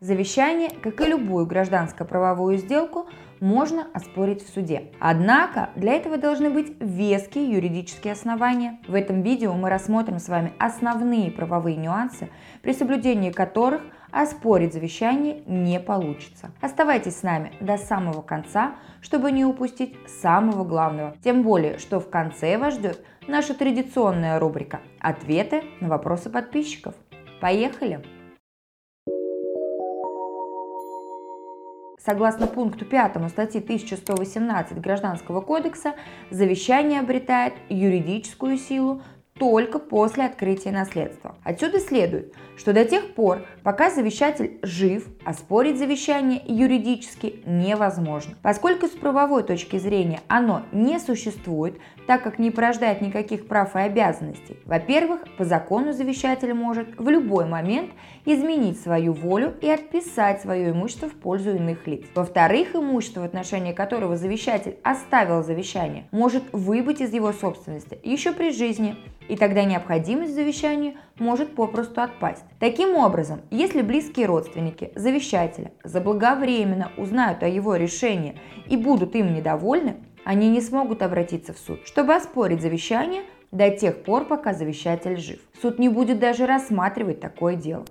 Завещание, как и любую гражданско-правовую сделку, можно оспорить в суде. Однако для этого должны быть веские юридические основания. В этом видео мы рассмотрим с вами основные правовые нюансы, при соблюдении которых оспорить завещание не получится. Оставайтесь с нами до самого конца, чтобы не упустить самого главного. Тем более, что в конце вас ждет наша традиционная рубрика «Ответы на вопросы подписчиков». Поехали! Согласно пункту 5 статьи 1118 Гражданского кодекса, завещание обретает юридическую силу только после открытия наследства. Отсюда следует, что до тех пор, пока завещатель жив, оспорить завещание юридически невозможно. Поскольку с правовой точки зрения оно не существует, так как не порождает никаких прав и обязанностей. Во-первых, по закону завещатель может в любой момент изменить свою волю и отписать свое имущество в пользу иных лиц. Во-вторых, имущество, в отношении которого завещатель оставил завещание, может выбыть из его собственности еще при жизни, и тогда необходимость завещания может попросту отпасть. Таким образом, если близкие родственники завещателя заблаговременно узнают о его решении и будут им недовольны, они не смогут обратиться в суд, чтобы оспорить завещание до тех пор, пока завещатель жив. Суд не будет даже рассматривать такое дело.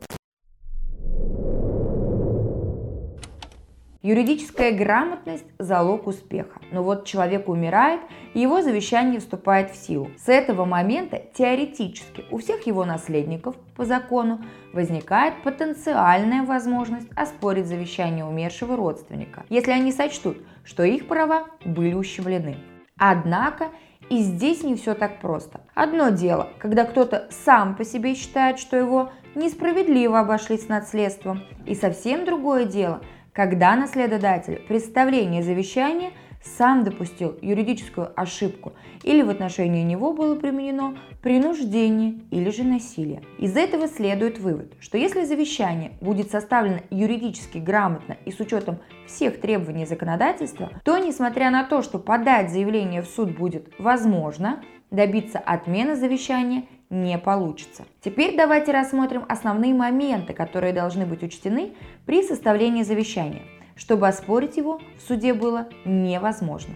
Юридическая грамотность – залог успеха. Но вот человек умирает, и его завещание вступает в силу. С этого момента теоретически у всех его наследников по закону возникает потенциальная возможность оспорить завещание умершего родственника, если они сочтут, что их права были ущемлены. Однако и здесь не все так просто. Одно дело, когда кто-то сам по себе считает, что его несправедливо обошлись с наследством, и совсем другое дело – когда наследодатель представление завещания сам допустил юридическую ошибку или в отношении него было применено принуждение или же насилие. Из этого следует вывод, что если завещание будет составлено юридически грамотно и с учетом всех требований законодательства, то, несмотря на то, что подать заявление в суд будет возможно, добиться отмены завещания не получится. Теперь давайте рассмотрим основные моменты, которые должны быть учтены при составлении завещания, чтобы оспорить его в суде было невозможно.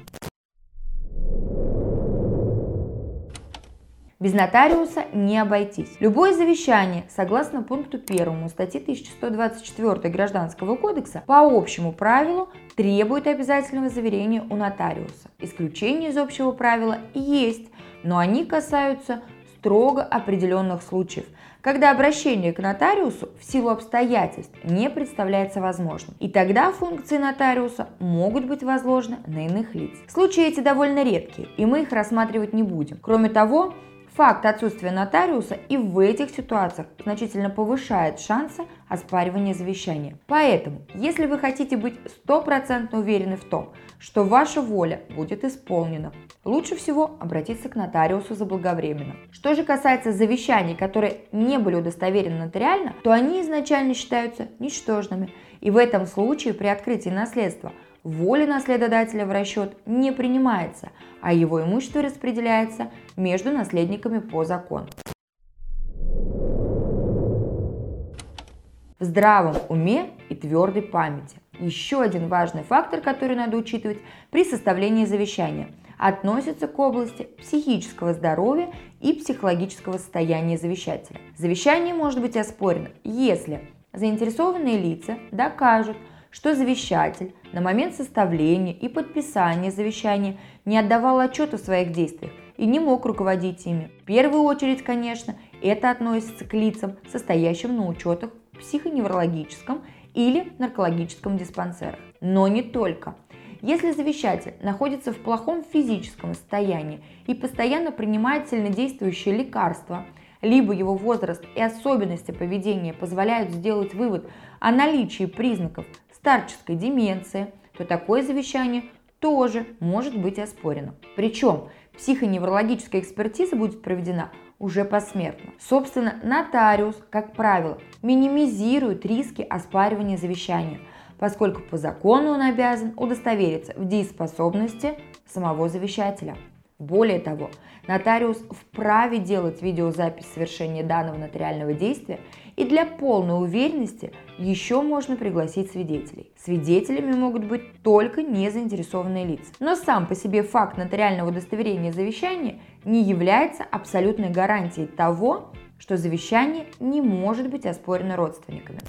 Без нотариуса не обойтись. Любое завещание, согласно пункту 1 статьи 1124 Гражданского кодекса, по общему правилу требует обязательного заверения у нотариуса. Исключения из общего правила есть, но они касаются строго определенных случаев, когда обращение к нотариусу в силу обстоятельств не представляется возможным. И тогда функции нотариуса могут быть возложены на иных лиц. Случаи эти довольно редкие, и мы их рассматривать не будем. Кроме того, Факт отсутствия нотариуса и в этих ситуациях значительно повышает шансы оспаривания завещания. Поэтому, если вы хотите быть стопроцентно уверены в том, что ваша воля будет исполнена, лучше всего обратиться к нотариусу заблаговременно. Что же касается завещаний, которые не были удостоверены нотариально, то они изначально считаются ничтожными. И в этом случае при открытии наследства – воля наследодателя в расчет не принимается, а его имущество распределяется между наследниками по закону. В здравом уме и твердой памяти. Еще один важный фактор, который надо учитывать при составлении завещания, относится к области психического здоровья и психологического состояния завещателя. Завещание может быть оспорено, если заинтересованные лица докажут, что завещатель на момент составления и подписания завещания не отдавал отчета в своих действиях и не мог руководить ими. В первую очередь, конечно, это относится к лицам, состоящим на учетах в психоневрологическом или наркологическом диспансерах. Но не только. Если завещатель находится в плохом физическом состоянии и постоянно принимает сильнодействующие лекарства, либо его возраст и особенности поведения позволяют сделать вывод о наличии признаков старческой деменции, то такое завещание тоже может быть оспорено. Причем психоневрологическая экспертиза будет проведена уже посмертно. Собственно, нотариус, как правило, минимизирует риски оспаривания завещания, поскольку по закону он обязан удостовериться в дееспособности самого завещателя. Более того, нотариус вправе делать видеозапись совершения данного нотариального действия и для полной уверенности еще можно пригласить свидетелей. Свидетелями могут быть только незаинтересованные лица. Но сам по себе факт нотариального удостоверения завещания не является абсолютной гарантией того, что завещание не может быть оспорено родственниками.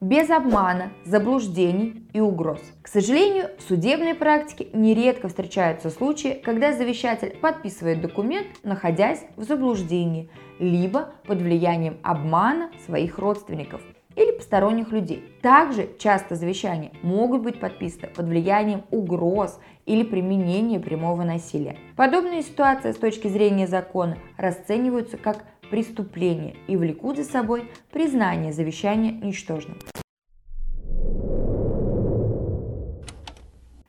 Без обмана, заблуждений и угроз. К сожалению, в судебной практике нередко встречаются случаи, когда завещатель подписывает документ, находясь в заблуждении, либо под влиянием обмана своих родственников или посторонних людей. Также часто завещания могут быть подписаны под влиянием угроз или применения прямого насилия. Подобные ситуации с точки зрения закона расцениваются как преступление и влекут за собой признание завещания ничтожным.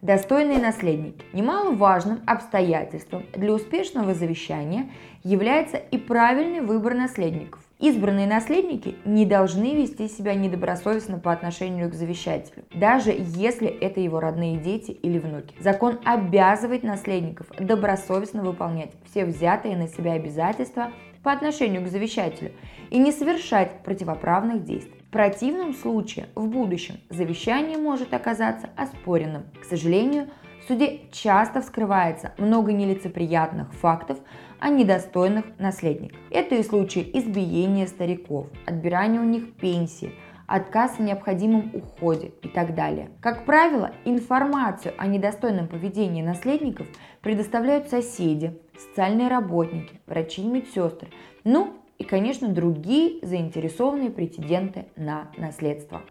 Достойные наследники. Немаловажным обстоятельством для успешного завещания является и правильный выбор наследников. Избранные наследники не должны вести себя недобросовестно по отношению к завещателю, даже если это его родные дети или внуки. Закон обязывает наследников добросовестно выполнять все взятые на себя обязательства по отношению к завещателю и не совершать противоправных действий. В противном случае в будущем завещание может оказаться оспоренным. К сожалению, в суде часто вскрывается много нелицеприятных фактов о недостойных наследниках. Это и случаи избиения стариков, отбирания у них пенсии, отказ в необходимом уходе и так далее. Как правило, информацию о недостойном поведении наследников предоставляют соседи, социальные работники, врачи и медсестры, ну и, конечно, другие заинтересованные претенденты на наследство.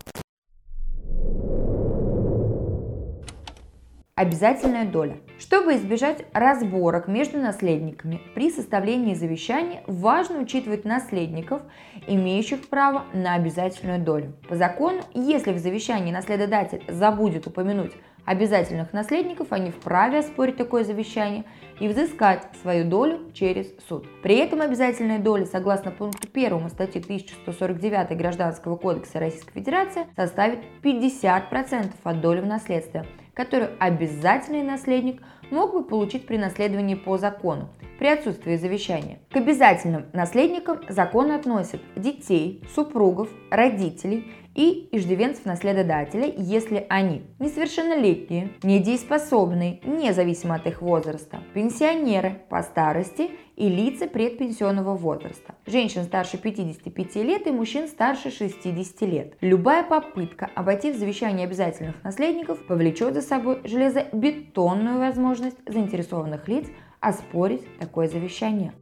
Обязательная доля. Чтобы избежать разборок между наследниками при составлении завещания, важно учитывать наследников, имеющих право на обязательную долю. По закону, если в завещании наследодатель забудет упомянуть обязательных наследников, они вправе оспорить такое завещание и взыскать свою долю через суд. При этом обязательная доля, согласно пункту 1 статьи 1149 Гражданского кодекса Российской Федерации, составит 50% от доли в наследстве, которую обязательный наследник мог бы получить при наследовании по закону, при отсутствии завещания. К обязательным наследникам закон относит детей, супругов, родителей и иждивенцев наследодателя, если они несовершеннолетние, недееспособные, независимо от их возраста, пенсионеры по старости и лица предпенсионного возраста, женщин старше 55 лет и мужчин старше 60 лет. Любая попытка обойти в завещание обязательных наследников повлечет за собой железобетонную возможность заинтересованных лиц оспорить такое завещание.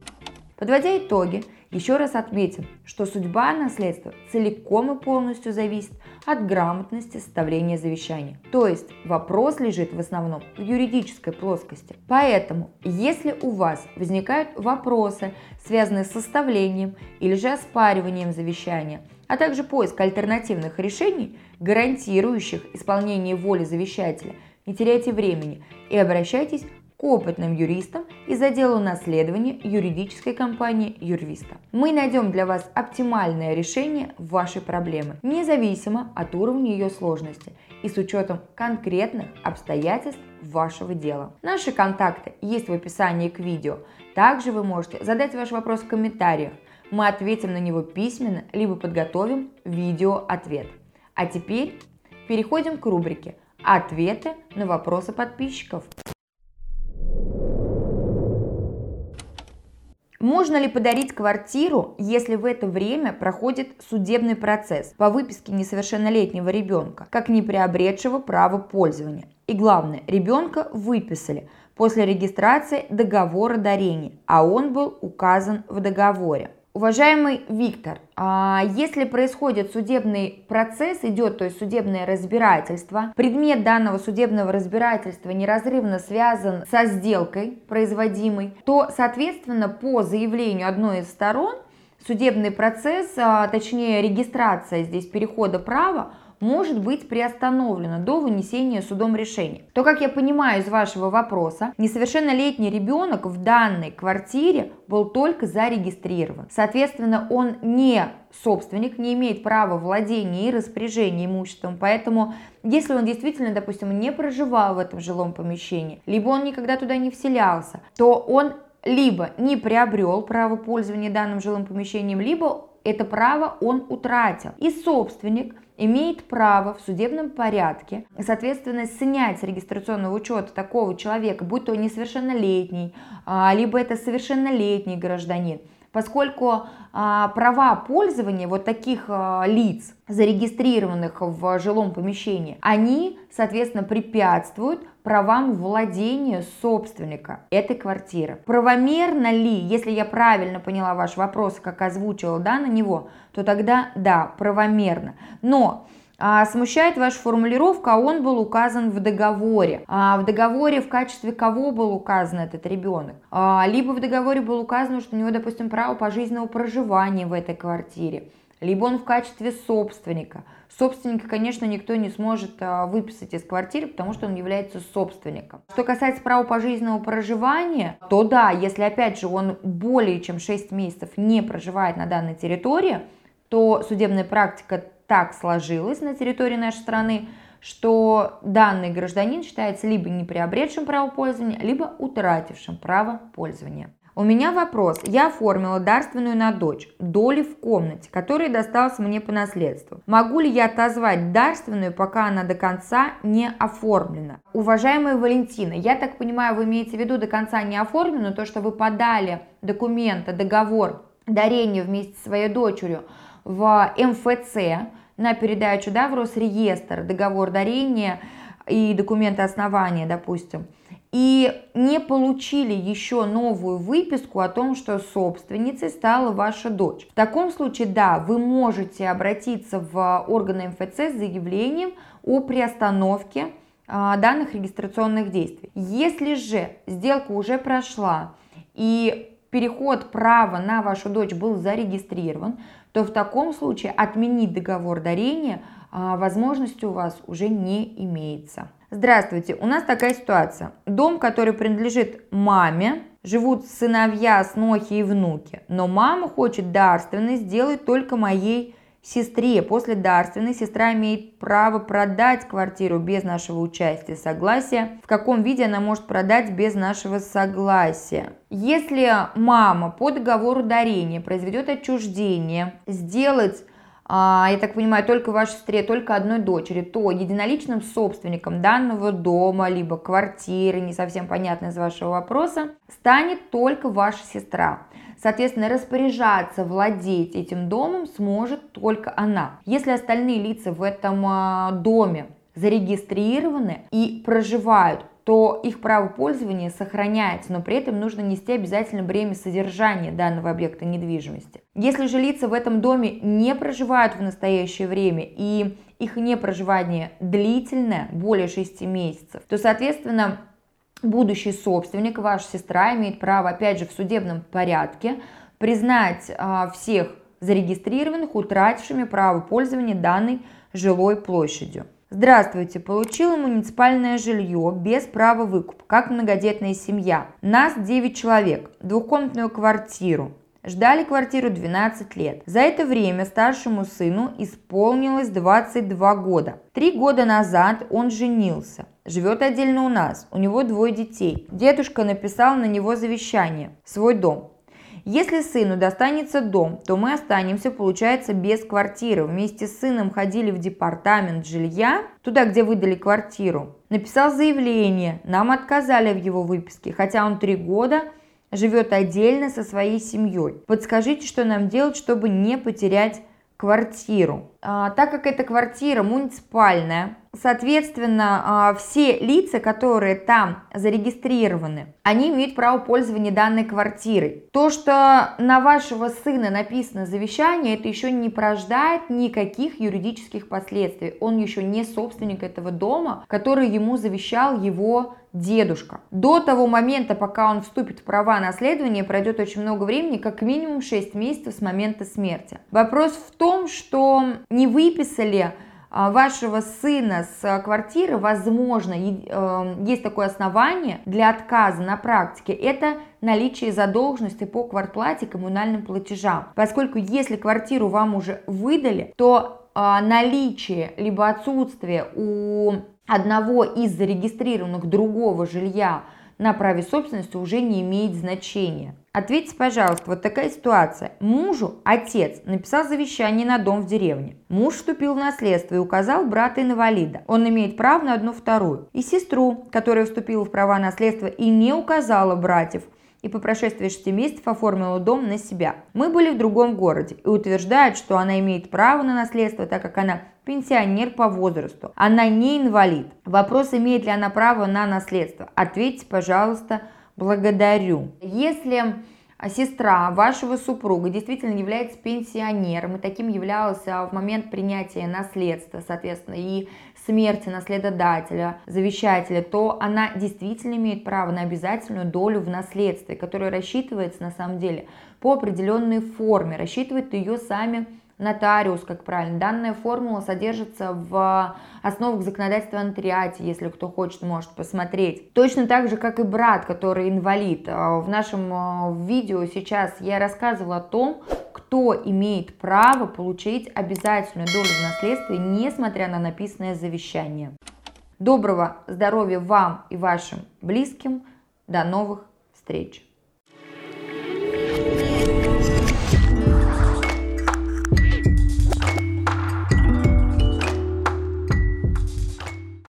Подводя итоги, еще раз отметим, что судьба наследства целиком и полностью зависит от грамотности составления завещания. То есть вопрос лежит в основном в юридической плоскости. Поэтому, если у вас возникают вопросы, связанные с составлением или же оспариванием завещания, а также поиск альтернативных решений, гарантирующих исполнение воли завещателя, не теряйте времени и обращайтесь к опытным юристам из отдела наследования юридической компании Юрвиста. Мы найдем для вас оптимальное решение вашей проблемы, независимо от уровня ее сложности и с учетом конкретных обстоятельств вашего дела. Наши контакты есть в описании к видео. Также вы можете задать ваш вопрос в комментариях. Мы ответим на него письменно, либо подготовим видео-ответ. А теперь переходим к рубрике «Ответы на вопросы подписчиков». Можно ли подарить квартиру, если в это время проходит судебный процесс по выписке несовершеннолетнего ребенка, как не приобретшего право пользования? И главное, ребенка выписали после регистрации договора дарения, а он был указан в договоре. Уважаемый Виктор, а если происходит судебный процесс, идет то есть судебное разбирательство, предмет данного судебного разбирательства неразрывно связан со сделкой производимой, то, соответственно, по заявлению одной из сторон судебный процесс, а, точнее регистрация здесь перехода права, может быть приостановлено до вынесения судом решения. То, как я понимаю из вашего вопроса, несовершеннолетний ребенок в данной квартире был только зарегистрирован. Соответственно, он не собственник, не имеет права владения и распоряжения имуществом, поэтому если он действительно, допустим, не проживал в этом жилом помещении, либо он никогда туда не вселялся, то он либо не приобрел право пользования данным жилым помещением, либо это право он утратил. И собственник имеет право в судебном порядке, соответственно, снять с регистрационного учета такого человека, будь то несовершеннолетний, а, либо это совершеннолетний гражданин, поскольку а, права пользования вот таких а, лиц, зарегистрированных в жилом помещении, они, соответственно, препятствуют правам владения собственника этой квартиры. Правомерно ли, если я правильно поняла ваш вопрос, как озвучила да, на него, то тогда да, правомерно. Но а, смущает ваша формулировка, он был указан в договоре. А, в договоре в качестве кого был указан этот ребенок? А, либо в договоре было указано, что у него, допустим, право пожизненного проживания в этой квартире, либо он в качестве собственника. Собственника, конечно, никто не сможет а, выписать из квартиры, потому что он является собственником. Что касается права пожизненного проживания, то да, если опять же он более чем 6 месяцев не проживает на данной территории, то судебная практика так сложилась на территории нашей страны, что данный гражданин считается либо не приобретшим право пользования, либо утратившим право пользования. У меня вопрос. Я оформила дарственную на дочь, доли в комнате, которая досталась мне по наследству. Могу ли я отозвать дарственную, пока она до конца не оформлена? Уважаемая Валентина, я так понимаю, вы имеете в виду до конца не оформлена, то, что вы подали документы, договор дарения вместе со своей дочерью в МФЦ, на передачу да, в Росреестр, договор дарения и документы основания, допустим, и не получили еще новую выписку о том, что собственницей стала ваша дочь. В таком случае, да, вы можете обратиться в органы МФЦ с заявлением о приостановке а, данных регистрационных действий. Если же сделка уже прошла и переход права на вашу дочь был зарегистрирован, то в таком случае отменить договор дарения а, возможности у вас уже не имеется. Здравствуйте, у нас такая ситуация. Дом, который принадлежит маме, живут сыновья, снохи и внуки, но мама хочет дарственный сделать только моей сестре. После дарственной сестра имеет право продать квартиру без нашего участия, согласия. В каком виде она может продать без нашего согласия? Если мама по договору дарения произведет отчуждение, сделать а, я так понимаю, только вашей сестре, только одной дочери, то единоличным собственником данного дома, либо квартиры, не совсем понятно из вашего вопроса, станет только ваша сестра. Соответственно, распоряжаться, владеть этим домом сможет только она. Если остальные лица в этом а, доме зарегистрированы и проживают, то их право пользования сохраняется, но при этом нужно нести обязательно бремя содержания данного объекта недвижимости. Если же лица в этом доме не проживают в настоящее время и их непроживание длительное, более 6 месяцев, то, соответственно, будущий собственник, ваша сестра, имеет право, опять же, в судебном порядке признать а, всех зарегистрированных, утратившими право пользования данной жилой площадью. Здравствуйте, получила муниципальное жилье без права выкупа, как многодетная семья. Нас 9 человек, двухкомнатную квартиру. Ждали квартиру 12 лет. За это время старшему сыну исполнилось 22 года. Три года назад он женился. Живет отдельно у нас. У него двое детей. Дедушка написал на него завещание. Свой дом. Если сыну достанется дом, то мы останемся, получается, без квартиры. Вместе с сыном ходили в департамент жилья, туда, где выдали квартиру. Написал заявление, нам отказали в его выписке, хотя он три года живет отдельно со своей семьей. Подскажите, что нам делать, чтобы не потерять квартиру. А, так как эта квартира муниципальная, соответственно, а, все лица, которые там зарегистрированы, они имеют право пользования данной квартирой. То, что на вашего сына написано завещание, это еще не порождает никаких юридических последствий. Он еще не собственник этого дома, который ему завещал его дедушка. До того момента, пока он вступит в права наследования, пройдет очень много времени, как минимум 6 месяцев с момента смерти. Вопрос в том, что не выписали вашего сына с квартиры, возможно, э, есть такое основание для отказа на практике, это наличие задолженности по квартплате и коммунальным платежам. Поскольку если квартиру вам уже выдали, то а, наличие либо отсутствие у одного из зарегистрированных другого жилья на праве собственности уже не имеет значения. Ответьте, пожалуйста, вот такая ситуация. Мужу отец написал завещание на дом в деревне. Муж вступил в наследство и указал брата-инвалида. Он имеет право на одну вторую. И сестру, которая вступила в права наследства и не указала братьев, и по прошествии 6 месяцев оформила дом на себя. Мы были в другом городе и утверждают, что она имеет право на наследство, так как она пенсионер по возрасту. Она не инвалид. Вопрос, имеет ли она право на наследство. Ответьте, пожалуйста, благодарю. Если сестра вашего супруга действительно является пенсионером, и таким являлся в момент принятия наследства, соответственно, и смерти наследодателя, завещателя, то она действительно имеет право на обязательную долю в наследстве, которая рассчитывается на самом деле по определенной форме, рассчитывают ее сами нотариус, как правильно. Данная формула содержится в основах законодательства о нотариате, если кто хочет, может посмотреть. Точно так же, как и брат, который инвалид. А, в нашем а, видео сейчас я рассказывала о том, кто имеет право получить обязательную долю в наследстве, несмотря на написанное завещание. Доброго здоровья вам и вашим близким. До новых встреч!